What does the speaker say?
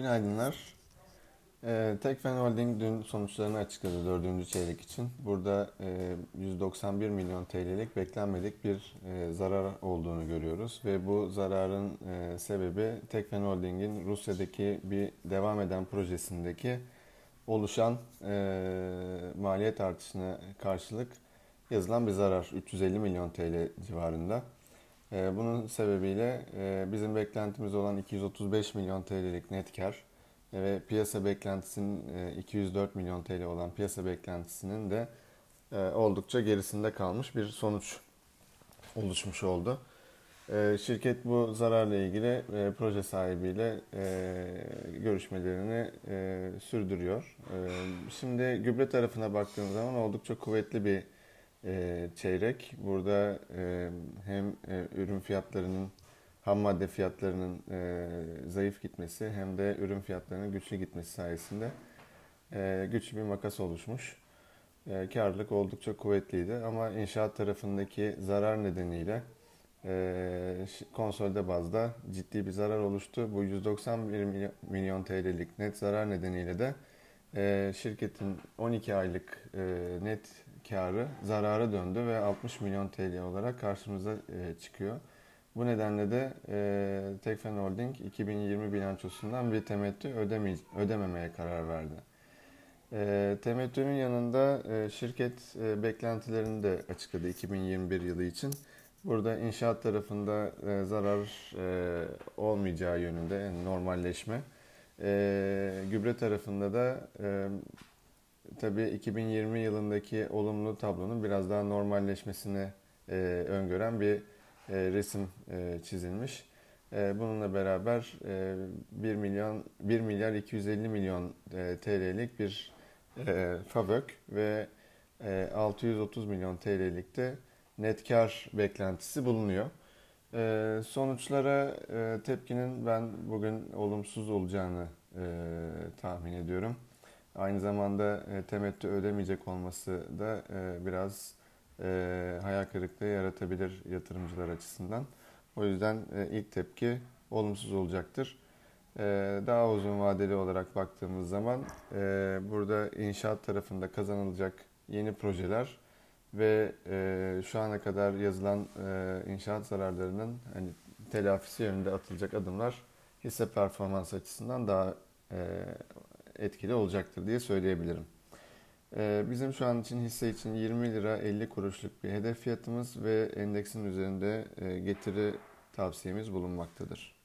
Günaydınlar. Ee, Tekfen Holding dün sonuçlarını açıkladı dördüncü çeyrek için. Burada e, 191 milyon TL'lik beklenmedik bir e, zarar olduğunu görüyoruz. Ve bu zararın e, sebebi Tekfen Holding'in Rusya'daki bir devam eden projesindeki oluşan e, maliyet artışına karşılık yazılan bir zarar 350 milyon TL civarında. E, bunun sebebiyle e, bizim beklentimiz olan 235 milyon TL'lik net kar ve piyasa beklentisinin 204 milyon TL olan piyasa beklentisinin de oldukça gerisinde kalmış bir sonuç oluşmuş oldu. Şirket bu zararla ilgili proje sahibiyle görüşmelerini sürdürüyor. Şimdi gübre tarafına baktığımız zaman oldukça kuvvetli bir çeyrek. Burada hem ürün fiyatlarının ham madde fiyatlarının e, zayıf gitmesi hem de ürün fiyatlarının güçlü gitmesi sayesinde e, güçlü bir makas oluşmuş. E, karlılık oldukça kuvvetliydi ama inşaat tarafındaki zarar nedeniyle e, konsolde bazda ciddi bir zarar oluştu. Bu 191 milyon TL'lik net zarar nedeniyle de e, şirketin 12 aylık e, net karı zarara döndü ve 60 milyon TL olarak karşımıza e, çıkıyor. Bu nedenle de e, Tekfen Holding 2020 bilançosundan bir temettü ödeme, ödememeye karar verdi. E, temettünün yanında e, şirket e, beklentilerini de açıkladı 2021 yılı için. Burada inşaat tarafında e, zarar e, olmayacağı yönünde normalleşme. E, gübre tarafında da e, tabii 2020 yılındaki olumlu tablonun biraz daha normalleşmesini e, öngören bir e, resim e, çizilmiş. E, bununla beraber 1 milyon 1 milyar 250 milyon TL'lik bir FAVÖK ve 630 milyon TL'lik de net kar beklentisi bulunuyor. Sonuçlara tepkinin ben bugün olumsuz olacağını tahmin ediyorum. Aynı zamanda temettü ödemeyecek olması da biraz e, hayal kırıklığı yaratabilir yatırımcılar açısından. O yüzden e, ilk tepki olumsuz olacaktır. E, daha uzun vadeli olarak baktığımız zaman e, burada inşaat tarafında kazanılacak yeni projeler ve e, şu ana kadar yazılan e, inşaat zararlarının hani telafisi yönünde atılacak adımlar hisse performans açısından daha e, etkili olacaktır diye söyleyebilirim. Ee, bizim şu an için hisse için 20 lira 50 kuruşluk bir hedef fiyatımız ve endeksin üzerinde e, getiri tavsiyemiz bulunmaktadır.